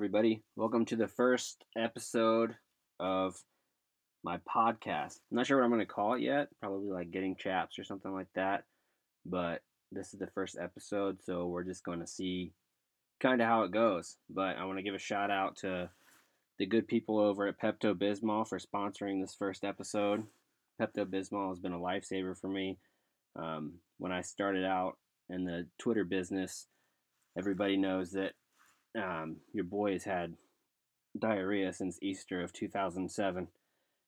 everybody. Welcome to the first episode of my podcast. I'm not sure what I'm going to call it yet. Probably like Getting Chaps or something like that. But this is the first episode, so we're just going to see kind of how it goes. But I want to give a shout out to the good people over at Pepto Bismol for sponsoring this first episode. Pepto Bismol has been a lifesaver for me. Um, when I started out in the Twitter business, everybody knows that um, your boy has had diarrhea since Easter of 2007,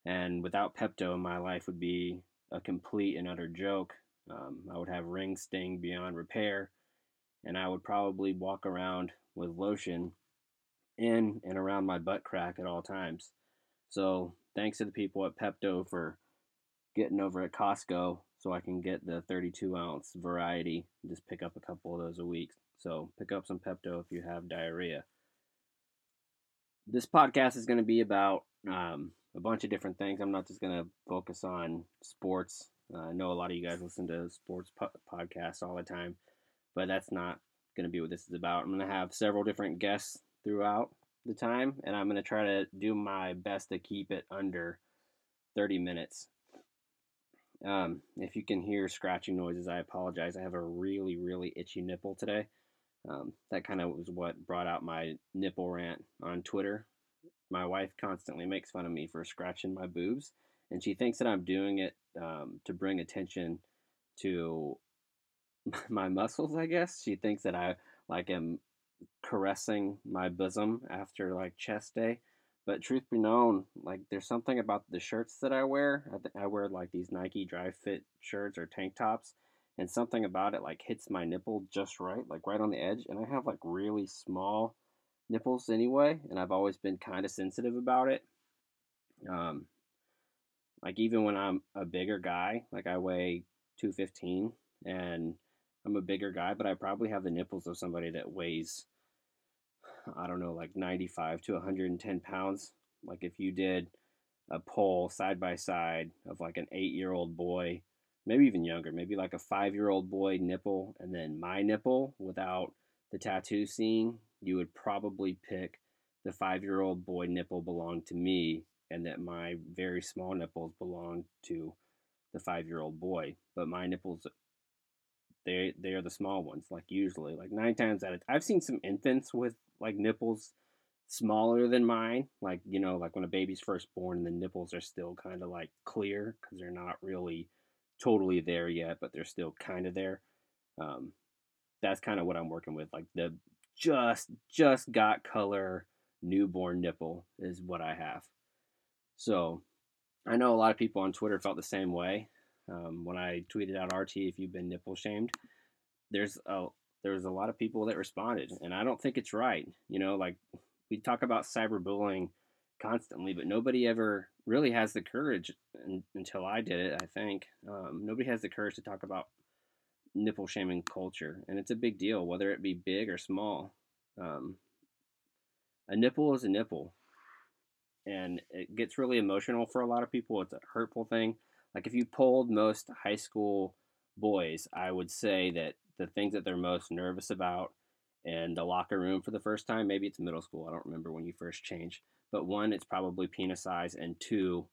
and without Pepto, my life would be a complete and utter joke. Um, I would have ring sting beyond repair, and I would probably walk around with lotion in and around my butt crack at all times. So, thanks to the people at Pepto for getting over at Costco so I can get the 32 ounce variety. And just pick up a couple of those a week. So pick up some Pepto if you have diarrhea. This podcast is going to be about um, a bunch of different things. I'm not just going to focus on sports. Uh, I know a lot of you guys listen to sports po- podcasts all the time, but that's not going to be what this is about. I'm going to have several different guests throughout the time, and I'm going to try to do my best to keep it under 30 minutes. Um, if you can hear scratching noises, I apologize. I have a really, really itchy nipple today. Um, that kind of was what brought out my nipple rant on Twitter. My wife constantly makes fun of me for scratching my boobs, and she thinks that I'm doing it um, to bring attention to my muscles. I guess she thinks that I like am caressing my bosom after like chest day. But truth be known, like there's something about the shirts that I wear. I, I wear like these Nike Dri-FIT shirts or tank tops and something about it like hits my nipple just right, like right on the edge. And I have like really small nipples anyway, and I've always been kind of sensitive about it. Um, like even when I'm a bigger guy, like I weigh 215 and I'm a bigger guy, but I probably have the nipples of somebody that weighs, I don't know, like 95 to 110 pounds. Like if you did a poll side by side of like an eight year old boy maybe even younger, maybe like a five year old boy nipple and then my nipple without the tattoo scene, you would probably pick the five year old boy nipple belonged to me and that my very small nipples belong to the five year old boy. But my nipples they they are the small ones, like usually. Like nine times out of I've seen some infants with like nipples smaller than mine. Like, you know, like when a baby's first born and the nipples are still kind of like clear because they're not really totally there yet, but they're still kind of there. Um, that's kind of what I'm working with. Like the just just got color newborn nipple is what I have. So I know a lot of people on Twitter felt the same way. Um, when I tweeted out RT if you've been nipple shamed, there's a there's a lot of people that responded, and I don't think it's right. You know, like we talk about cyberbullying constantly, but nobody ever really has the courage and, until I did it. I think um, nobody has the courage to talk about nipple shaming culture, and it's a big deal, whether it be big or small. Um, a nipple is a nipple, and it gets really emotional for a lot of people. It's a hurtful thing. Like if you polled most high school boys, I would say that the things that they're most nervous about in the locker room for the first time, maybe it's middle school. I don't remember when you first changed but one, it's probably penis size, and two,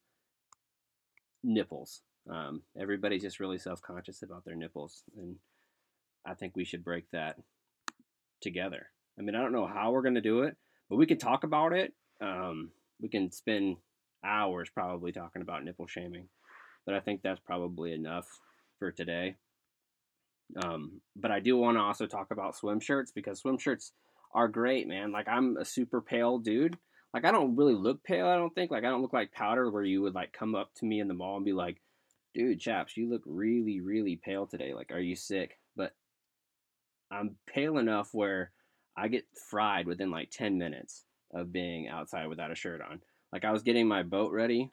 nipples. Um, everybody's just really self conscious about their nipples, and I think we should break that together. I mean, I don't know how we're going to do it, but we can talk about it. Um, we can spend hours probably talking about nipple shaming, but I think that's probably enough for today. Um, but I do want to also talk about swim shirts because swim shirts are great, man. Like I'm a super pale dude, like I don't really look pale. I don't think like I don't look like powder where you would like come up to me in the mall and be like, "Dude, chaps, you look really really pale today. Like, are you sick?" But I'm pale enough where I get fried within like 10 minutes of being outside without a shirt on. Like I was getting my boat ready.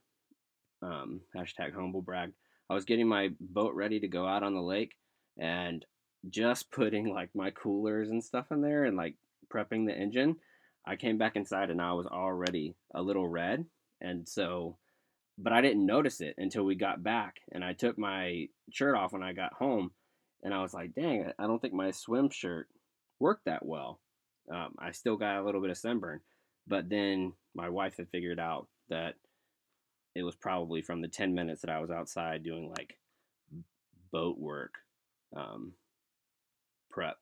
Um, hashtag humble brag. I was getting my boat ready to go out on the lake and just putting like my coolers and stuff in there and like prepping the engine I came back inside and I was already a little red. And so, but I didn't notice it until we got back. And I took my shirt off when I got home. And I was like, dang, I don't think my swim shirt worked that well. Um, I still got a little bit of sunburn, but then my wife had figured out that it was probably from the 10 minutes that I was outside doing like boat work um, prep.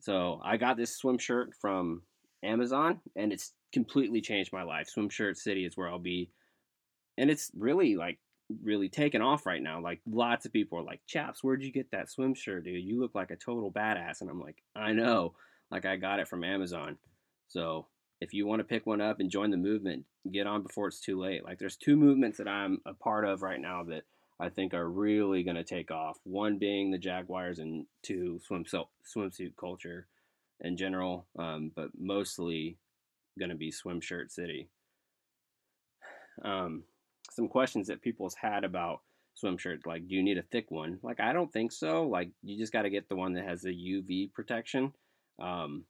So I got this swim shirt from Amazon and it's completely changed my life. Swim Shirt City is where I'll be. And it's really like really taken off right now. Like lots of people are like, Chaps, where'd you get that swim shirt, dude? You look like a total badass. And I'm like, I know. Like I got it from Amazon. So if you want to pick one up and join the movement, get on before it's too late. Like there's two movements that I'm a part of right now that I think are really going to take off. One being the Jaguars, and two swimsuit swimsuit culture in general, um, but mostly going to be swim shirt city. Um, some questions that people's had about swim shirts, like, do you need a thick one? Like, I don't think so. Like, you just got to get the one that has the UV protection. Um,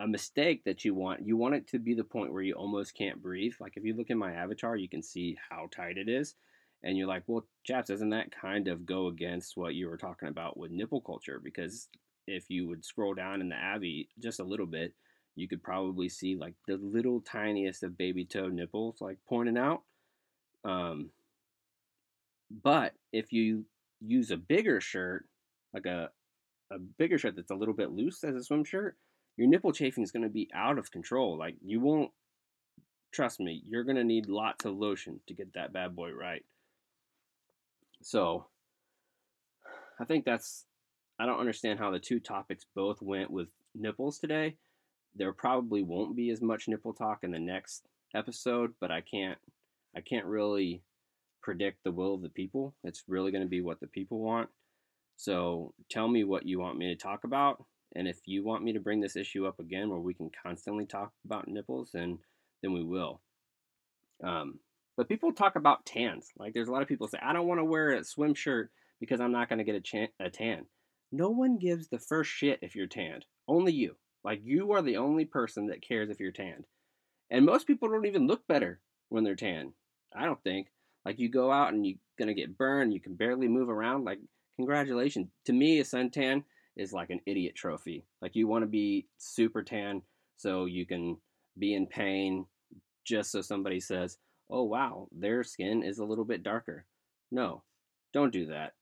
a mistake that you want, you want it to be the point where you almost can't breathe. Like, if you look in my avatar, you can see how tight it is. And you're like, well, chaps, doesn't that kind of go against what you were talking about with nipple culture? Because if you would scroll down in the avi just a little bit, you could probably see like the little tiniest of baby toe nipples like pointing out. Um, but if you use a bigger shirt, like a a bigger shirt that's a little bit loose as a swim shirt, your nipple chafing is going to be out of control. Like you won't trust me, you're going to need lots of lotion to get that bad boy right. So, I think that's I don't understand how the two topics both went with nipples today there probably won't be as much nipple talk in the next episode, but I can't I can't really predict the will of the people. It's really going to be what the people want. So tell me what you want me to talk about, and if you want me to bring this issue up again, where we can constantly talk about nipples, then then we will. Um, but people talk about tans. Like there's a lot of people say, I don't want to wear a swim shirt because I'm not going to get a, chan- a tan. No one gives the first shit if you're tanned. Only you. Like you are the only person that cares if you're tanned. And most people don't even look better when they're tan. I don't think. Like you go out and you're gonna get burned, you can barely move around. Like congratulations. To me, a suntan is like an idiot trophy. Like you want to be super tan so you can be in pain just so somebody says, "Oh wow, their skin is a little bit darker." No, don't do that.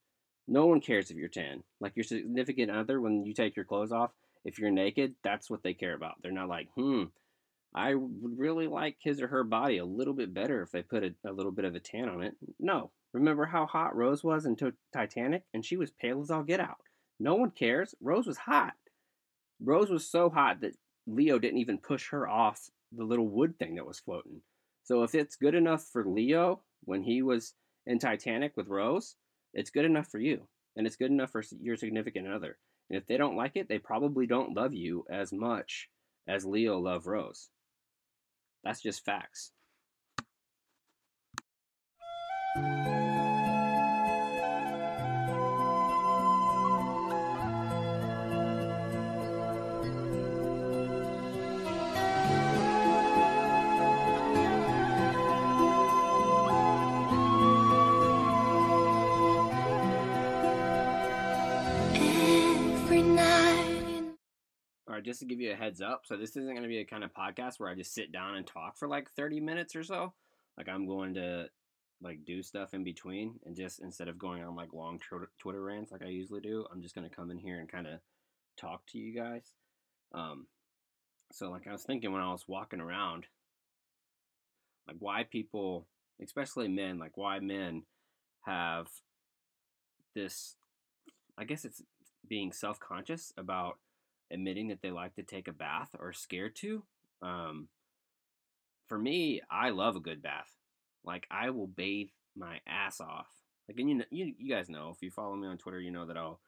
No one cares if you're tan. Like your significant other, when you take your clothes off, if you're naked, that's what they care about. They're not like, hmm, I would really like his or her body a little bit better if they put a, a little bit of a tan on it. No. Remember how hot Rose was in Titanic? And she was pale as all get out. No one cares. Rose was hot. Rose was so hot that Leo didn't even push her off the little wood thing that was floating. So if it's good enough for Leo when he was in Titanic with Rose, it's good enough for you. And it's good enough for your significant other. And if they don't like it, they probably don't love you as much as Leo loved Rose. That's just facts. To give you a heads up, so this isn't going to be a kind of podcast where I just sit down and talk for like 30 minutes or so. Like I'm going to like do stuff in between and just instead of going on like long Twitter rants like I usually do, I'm just going to come in here and kind of talk to you guys. Um so like I was thinking when I was walking around like why people, especially men, like why men have this I guess it's being self-conscious about admitting that they like to take a bath or scared to. Um, for me, I love a good bath. Like I will bathe my ass off. Like and you know, you you guys know if you follow me on Twitter, you know that I'll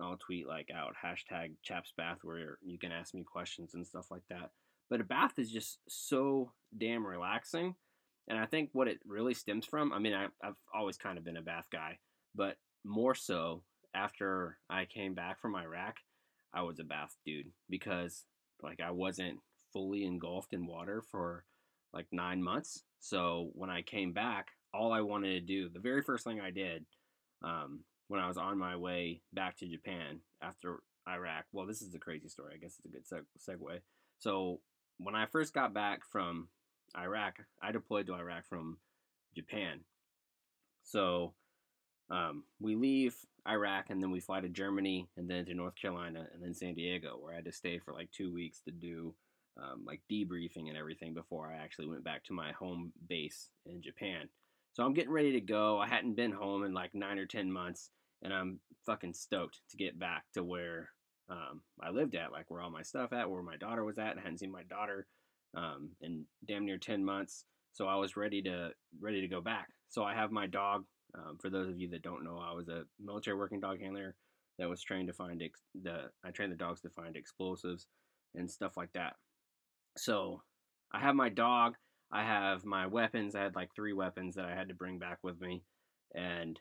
I'll tweet like out hashtag chaps bath where you can ask me questions and stuff like that. But a bath is just so damn relaxing. And I think what it really stems from, I mean, I, I've always kind of been a bath guy, but more so after I came back from Iraq, I was a bath dude because like I wasn't fully engulfed in water for like nine months. So when I came back, all I wanted to do, the very first thing I did um, when I was on my way back to Japan after Iraq. Well, this is a crazy story. I guess it's a good seg- segue. So when I first got back from Iraq, I deployed to Iraq from Japan. So um, we leave Iraq and then we fly to Germany and then to North Carolina and then San Diego, where I had to stay for like two weeks to do um, like debriefing and everything before I actually went back to my home base in Japan. So I'm getting ready to go. I hadn't been home in like nine or 10 months and I'm fucking stoked to get back to where um, I lived at, like where all my stuff at, where my daughter was at. I hadn't seen my daughter um, in damn near 10 months. So I was ready to ready to go back. So I have my dog. Um, for those of you that don't know, I was a military working dog handler that was trained to find ex- the I trained the dogs to find explosives and stuff like that. So I have my dog. I have my weapons. I had like three weapons that I had to bring back with me, and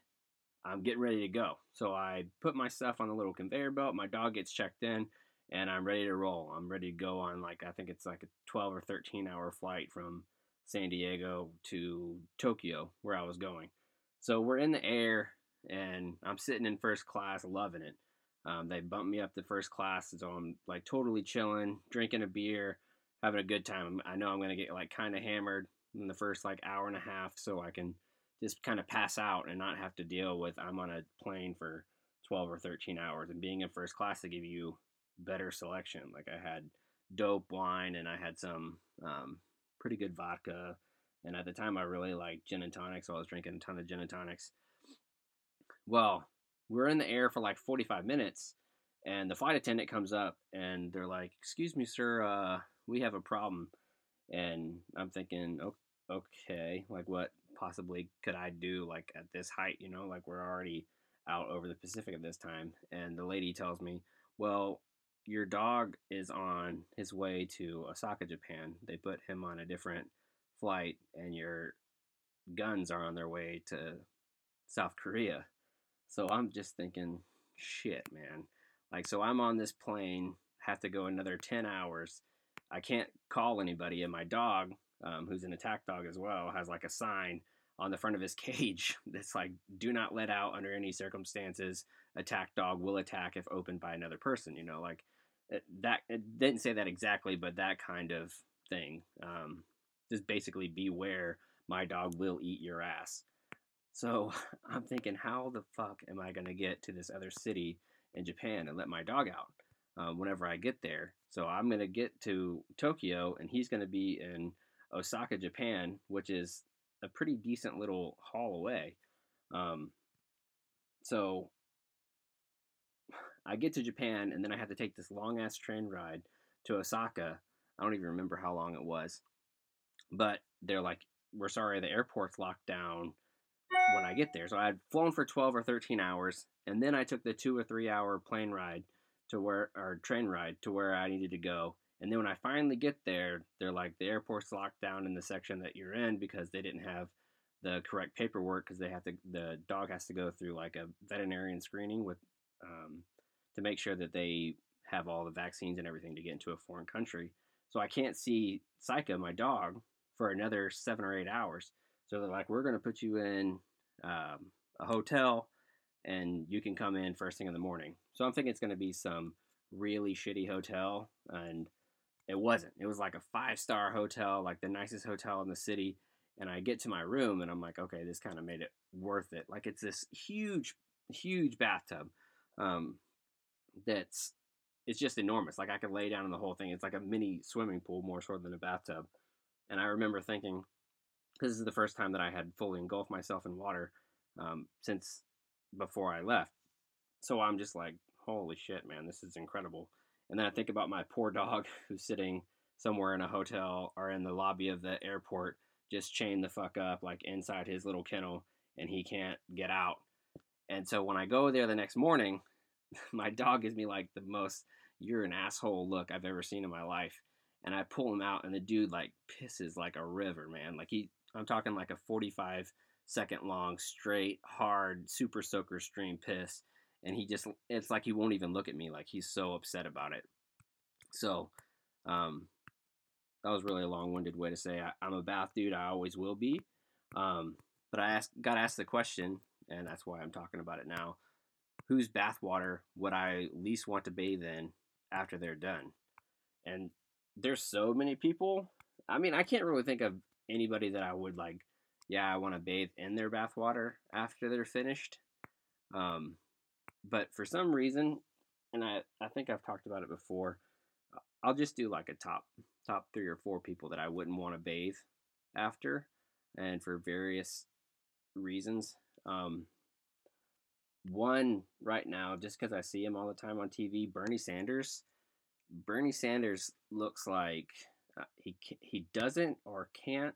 I'm getting ready to go. So I put my stuff on the little conveyor belt. My dog gets checked in, and I'm ready to roll. I'm ready to go on like I think it's like a 12 or 13 hour flight from San Diego to Tokyo, where I was going. So we're in the air, and I'm sitting in first class, loving it. Um, they bumped me up to first class, so I'm like totally chilling, drinking a beer, having a good time. I know I'm gonna get like kind of hammered in the first like hour and a half, so I can just kind of pass out and not have to deal with I'm on a plane for 12 or 13 hours and being in first class to give you better selection. Like I had dope wine and I had some um, pretty good vodka. And at the time, I really liked gin and tonics, so I was drinking a ton of gin and tonics. Well, we're in the air for like 45 minutes, and the flight attendant comes up and they're like, "Excuse me, sir, uh, we have a problem." And I'm thinking, okay, like what possibly could I do like at this height? You know, like we're already out over the Pacific at this time. And the lady tells me, well, your dog is on his way to Osaka, Japan. They put him on a different flight, and your guns are on their way to South Korea. So I'm just thinking, shit, man. Like, so I'm on this plane, have to go another 10 hours. I can't call anybody, and my dog, um, who's an attack dog as well, has like a sign on the front of his cage that's like, do not let out under any circumstances. Attack dog will attack if opened by another person. You know, like it, that. It didn't say that exactly, but that kind of thing. Um, just basically beware. My dog will eat your ass. So I'm thinking, how the fuck am I gonna get to this other city in Japan and let my dog out um, whenever I get there? So I'm gonna get to Tokyo, and he's gonna be in Osaka, Japan, which is a pretty decent little haul away. Um, so I get to Japan, and then I have to take this long ass train ride to Osaka. I don't even remember how long it was, but they're like, "We're sorry, the airport's locked down." When I get there, so I had flown for twelve or thirteen hours, and then I took the two or three hour plane ride to where or train ride to where I needed to go. And then when I finally get there, they're like, the airport's locked down in the section that you're in because they didn't have the correct paperwork because they have to, the dog has to go through like a veterinarian screening with, um, to make sure that they have all the vaccines and everything to get into a foreign country. So I can't see Saika, my dog, for another seven or eight hours. So they're like, we're going to put you in um, a hotel and you can come in first thing in the morning. So I'm thinking it's going to be some really shitty hotel and it wasn't. It was like a five star hotel, like the nicest hotel in the city. And I get to my room and I'm like, okay, this kind of made it worth it. Like it's this huge, huge bathtub um, that's it's just enormous. Like I could lay down in the whole thing. It's like a mini swimming pool more so than a bathtub. And I remember thinking, this is the first time that I had fully engulfed myself in water um, since before I left. So I'm just like, holy shit, man, this is incredible. And then I think about my poor dog who's sitting somewhere in a hotel or in the lobby of the airport, just chained the fuck up, like inside his little kennel, and he can't get out. And so when I go there the next morning, my dog gives me like the most you're an asshole look I've ever seen in my life. And I pull him out, and the dude like pisses like a river, man. Like he, I'm talking like a 45 second long, straight, hard, super soaker stream piss and he just it's like he won't even look at me like he's so upset about it so um that was really a long-winded way to say I, am a bath dude i always will be um but i asked got asked the question and that's why i'm talking about it now whose bathwater would I least want to bathe in after they're done? And there's so many people. I mean, I can't really think of anybody that I would like. Yeah, I want to bathe in their bathwater after they're finished. Um, but for some reason, and I I think I've talked about it before. I'll just do like a top top three or four people that I wouldn't want to bathe after, and for various reasons. Um, one right now, just because I see him all the time on TV, Bernie Sanders. Bernie Sanders looks like uh, he he doesn't or can't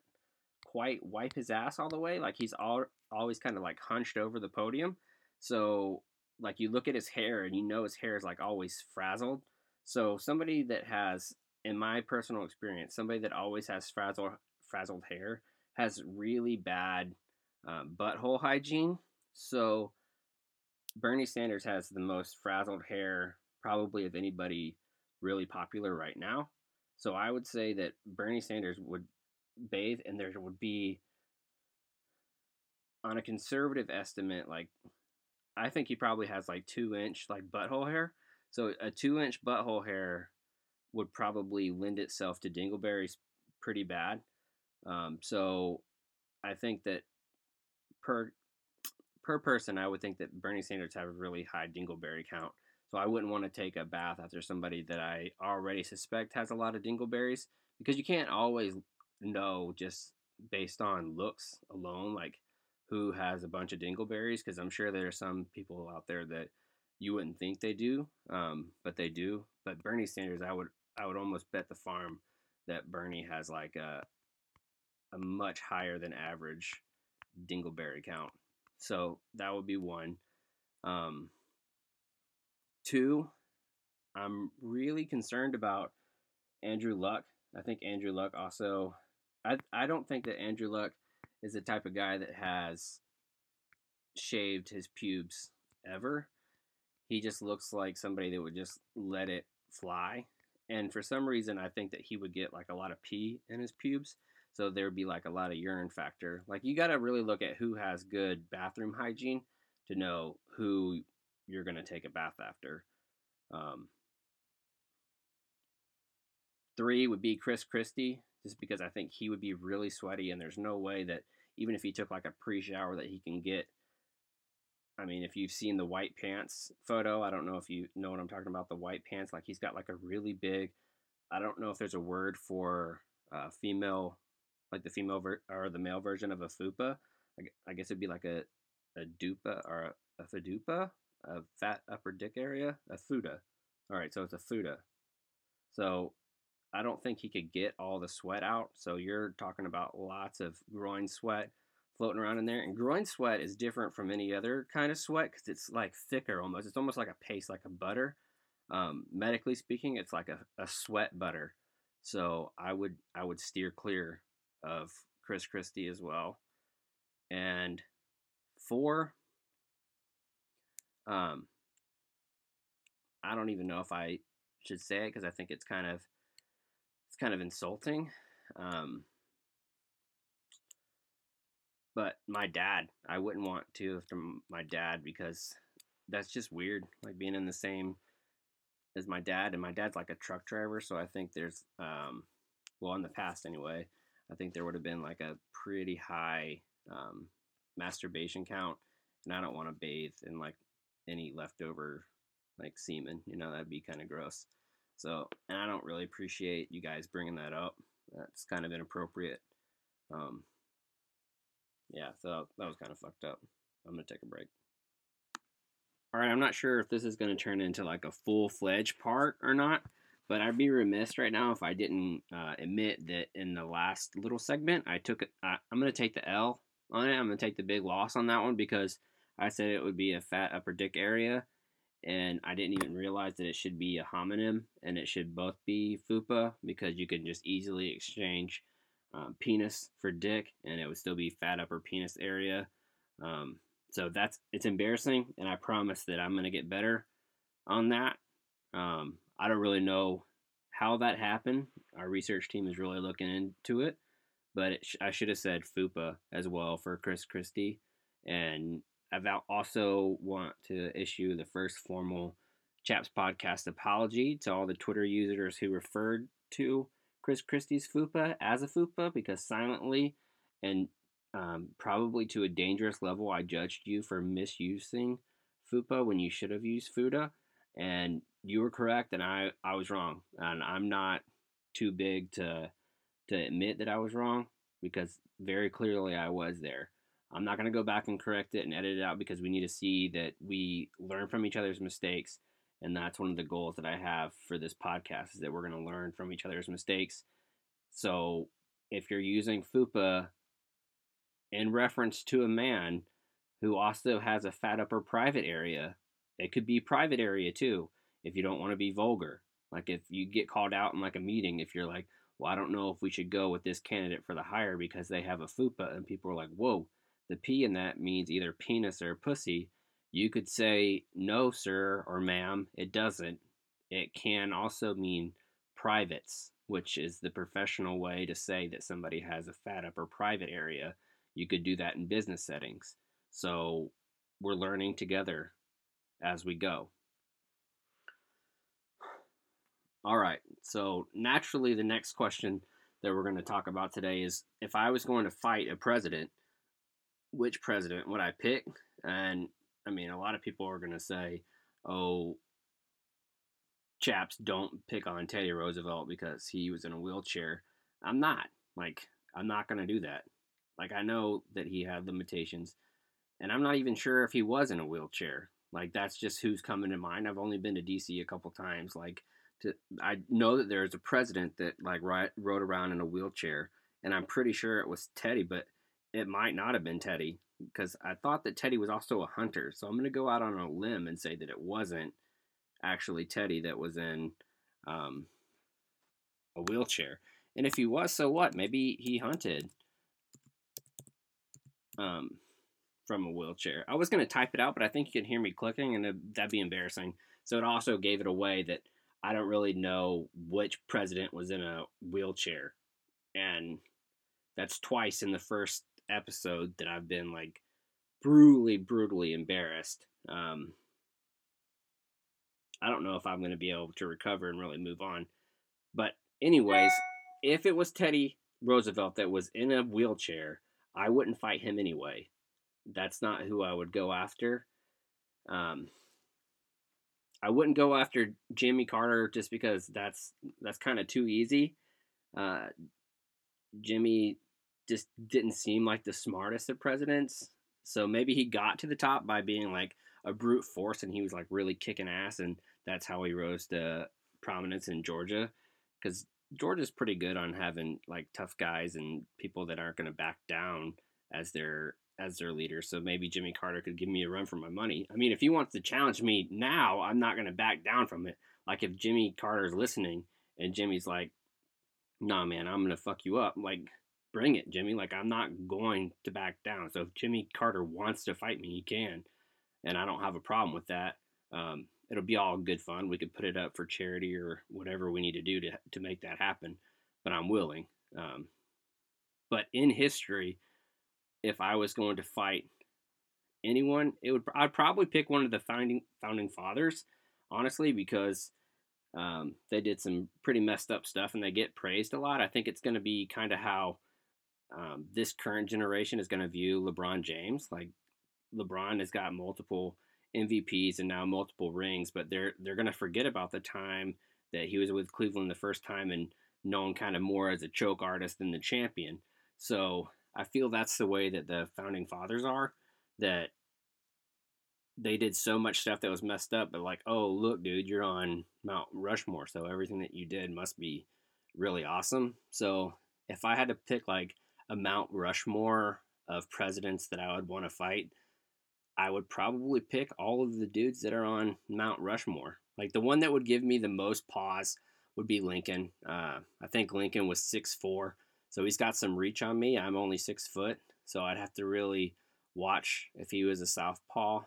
quite wipe his ass all the way. Like he's all, always kind of like hunched over the podium. So like you look at his hair and you know his hair is like always frazzled. So somebody that has, in my personal experience, somebody that always has frazzled frazzled hair has really bad um, butthole hygiene. So Bernie Sanders has the most frazzled hair probably of anybody really popular right now. So I would say that Bernie Sanders would bathe and there would be on a conservative estimate like I think he probably has like 2 inch like butthole hair. So a 2 inch butthole hair would probably lend itself to dingleberries pretty bad. Um, so I think that per per person, I would think that Bernie Sanders have a really high dingleberry count. So I wouldn't want to take a bath after somebody that I already suspect has a lot of dingleberries because you can't always know just based on looks alone, like who has a bunch of dingleberries. Because I'm sure there are some people out there that you wouldn't think they do, um, but they do. But Bernie Sanders, I would I would almost bet the farm that Bernie has like a a much higher than average dingleberry count. So that would be one. Um, two, I'm really concerned about Andrew Luck. I think Andrew Luck also. I I don't think that Andrew Luck is the type of guy that has shaved his pubes ever. He just looks like somebody that would just let it fly. And for some reason, I think that he would get like a lot of pee in his pubes. So there would be like a lot of urine factor. Like you got to really look at who has good bathroom hygiene to know who you're going to take a bath after. Um, three would be Chris Christie, just because I think he would be really sweaty, and there's no way that even if he took like a pre-shower that he can get. I mean, if you've seen the white pants photo, I don't know if you know what I'm talking about. The white pants, like he's got like a really big. I don't know if there's a word for uh, female like the female ver- or the male version of a fupa. I, guess it'd be like a a dupa or a, a a fat upper dick area, a fuda. All right, so it's a fuda. So I don't think he could get all the sweat out. So you're talking about lots of groin sweat floating around in there. And groin sweat is different from any other kind of sweat because it's like thicker almost. It's almost like a paste, like a butter. Um, medically speaking, it's like a, a sweat butter. So I would I would steer clear of Chris Christie as well. And four, um, I don't even know if I should say it because I think it's kind of it's kind of insulting. Um, but my dad, I wouldn't want to after my dad because that's just weird. Like being in the same as my dad, and my dad's like a truck driver, so I think there's, um, well, in the past anyway, I think there would have been like a pretty high um, masturbation count, and I don't want to bathe in like any leftover like semen. You know, that'd be kind of gross. So, and I don't really appreciate you guys bringing that up. That's kind of inappropriate. Um, yeah, so that was kind of fucked up. I'm gonna take a break. All right, I'm not sure if this is gonna turn into like a full fledged part or not. But I'd be remiss right now if I didn't uh, admit that in the last little segment, I took. I'm to take the L on it. I'm to take the big loss on that one because I said it would be a fat upper dick area, and I didn't even realize that it should be a homonym and it should both be fupa because you can just easily exchange um, penis for dick and it would still be fat upper penis area. Um, so that's it's embarrassing, and I promise that I'm to get better on that. Um, I don't really know how that happened. Our research team is really looking into it, but it sh- I should have said FUPA as well for Chris Christie, and I've also want to issue the first formal Chaps podcast apology to all the Twitter users who referred to Chris Christie's FUPA as a FUPA because silently and um, probably to a dangerous level, I judged you for misusing FUPA when you should have used FUDA. And you were correct, and I, I was wrong. And I'm not too big to to admit that I was wrong because very clearly I was there. I'm not going to go back and correct it and edit it out because we need to see that we learn from each other's mistakes. And that's one of the goals that I have for this podcast is that we're going to learn from each other's mistakes. So if you're using FUPA in reference to a man who also has a fat upper private area, it could be private area too if you don't want to be vulgar. Like if you get called out in like a meeting, if you're like, well, I don't know if we should go with this candidate for the hire because they have a FUPA, and people are like, whoa, the P in that means either penis or pussy. You could say, no, sir or ma'am, it doesn't. It can also mean privates, which is the professional way to say that somebody has a fat upper private area. You could do that in business settings. So we're learning together as we go. All right. So naturally, the next question that we're going to talk about today is if I was going to fight a president, which president would I pick? And I mean, a lot of people are going to say, oh, chaps, don't pick on Teddy Roosevelt because he was in a wheelchair. I'm not. Like, I'm not going to do that. Like, I know that he had limitations, and I'm not even sure if he was in a wheelchair. Like, that's just who's coming to mind. I've only been to DC a couple times. Like, to I know that there's a president that like ride, rode around in a wheelchair, and I'm pretty sure it was Teddy, but it might not have been Teddy because I thought that Teddy was also a hunter. So I'm going to go out on a limb and say that it wasn't actually Teddy that was in um, a wheelchair. And if he was, so what? Maybe he hunted um, from a wheelchair. I was going to type it out, but I think you can hear me clicking, and that'd be embarrassing. So it also gave it away that I don't really know which president was in a wheelchair. And that's twice in the first episode that I've been like brutally, brutally embarrassed. Um, I don't know if I'm going to be able to recover and really move on. But, anyways, if it was Teddy Roosevelt that was in a wheelchair, I wouldn't fight him anyway. That's not who I would go after. Um, I wouldn't go after Jimmy Carter just because that's that's kind of too easy. Uh, Jimmy just didn't seem like the smartest of presidents. So maybe he got to the top by being like a brute force and he was like really kicking ass and that's how he rose to prominence in Georgia cuz Georgia's pretty good on having like tough guys and people that aren't going to back down as their as their leader. So maybe Jimmy Carter could give me a run for my money. I mean, if he wants to challenge me now, I'm not going to back down from it. Like if Jimmy Carter's listening and Jimmy's like, "Nah, man, I'm going to fuck you up." Like, bring it, Jimmy. Like I'm not going to back down. So if Jimmy Carter wants to fight me, he can, and I don't have a problem with that. Um, it'll be all good fun. We could put it up for charity or whatever we need to do to to make that happen. But I'm willing. Um, but in history, if I was going to fight anyone, it would I'd probably pick one of the founding founding fathers, honestly, because um, they did some pretty messed up stuff and they get praised a lot. I think it's going to be kind of how um, this current generation is going to view LeBron James. Like LeBron has got multiple MVPs and now multiple rings, but they're they're going to forget about the time that he was with Cleveland the first time and known kind of more as a choke artist than the champion. So I feel that's the way that the founding fathers are. That they did so much stuff that was messed up, but like, oh look, dude, you're on Mount Rushmore, so everything that you did must be really awesome. So if I had to pick like a Mount Rushmore of presidents that I would want to fight, I would probably pick all of the dudes that are on Mount Rushmore. Like the one that would give me the most pause would be Lincoln. Uh, I think Lincoln was six four. So he's got some reach on me. I'm only six foot, so I'd have to really watch if he was a southpaw.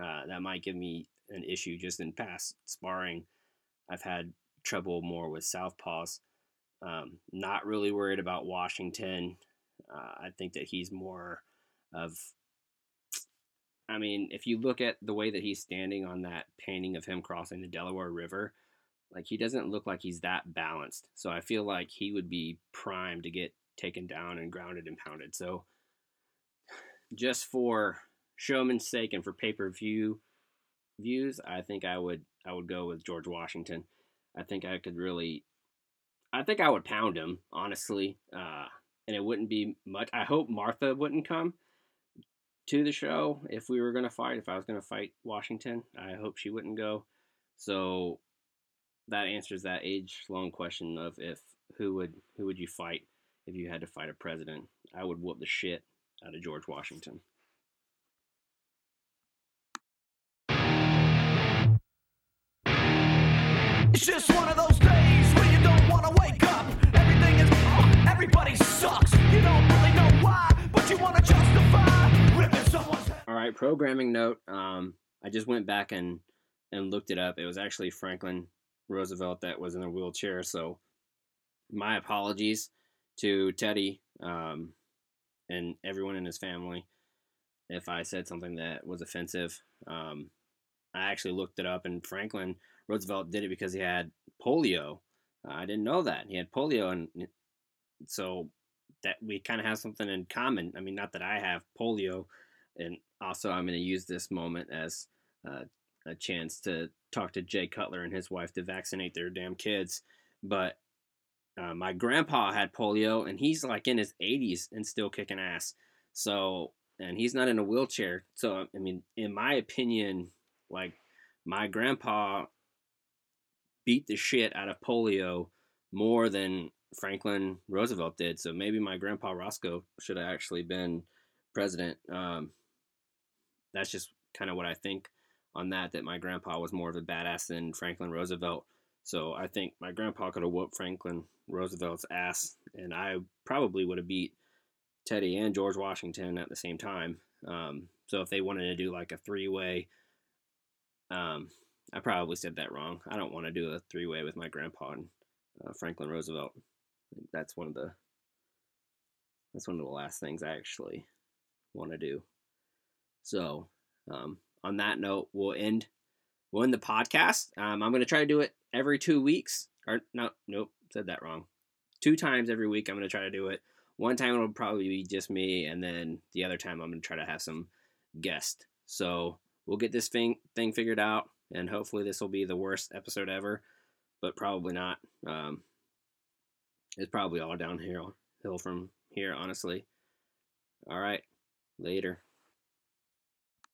Uh, that might give me an issue just in past sparring. I've had trouble more with southpaws. Um, not really worried about Washington. Uh, I think that he's more of I mean, if you look at the way that he's standing on that painting of him crossing the Delaware River, like he doesn't look like he's that balanced. So I feel like he would be primed to get taken down and grounded and pounded. So just for showman's sake and for pay-per-view views, I think I would I would go with George Washington. I think I could really I think I would pound him, honestly. Uh, and it wouldn't be much. I hope Martha wouldn't come to the show if we were going to fight. If I was going to fight Washington, I hope she wouldn't go. So that answers that age-long question of if who would who would you fight if you had to fight a president? I would whoop the shit out of George Washington. It's just one of those days everybody sucks. You don't really know why, but you want to justify ripping someone's head. All right, programming note. Um, I just went back and and looked it up. It was actually Franklin Roosevelt that was in a wheelchair. So my apologies to Teddy um, and everyone in his family if I said something that was offensive. Um, I actually looked it up, and Franklin Roosevelt did it because he had polio. I didn't know that he had polio, and so that we kind of have something in common. I mean, not that I have polio, and also I'm going to use this moment as uh, a chance to talk to Jay Cutler and his wife to vaccinate their damn kids. But uh, my grandpa had polio, and he's like in his 80s and still kicking ass. So, and he's not in a wheelchair. So, I mean, in my opinion, like my grandpa beat the shit out of polio more than Franklin Roosevelt did. So maybe my grandpa Roscoe should have actually been president. Um, that's just kind of what I think on that. That my grandpa was more of a badass than Franklin Roosevelt. So I think my grandpa could have whooped Franklin Roosevelt's ass, and I probably would have beat Teddy and George Washington at the same time. Um, so if they wanted to do like a three way, um, I probably said that wrong. I don't want to do a three way with my grandpa and uh, Franklin Roosevelt. That's one of the that's one of the last things I actually want to do. So um, on that note, we'll end we'll end the podcast. Um, I'm going to try to do it every two weeks. Or no, nope, said that wrong. Two times every week, I'm going to try to do it. One time it'll probably be just me, and then the other time I'm going to try to have some guests. So we'll get this thing thing figured out, and hopefully this will be the worst episode ever, but probably not. Um, it's probably all downhill hill from here, honestly. All right, later.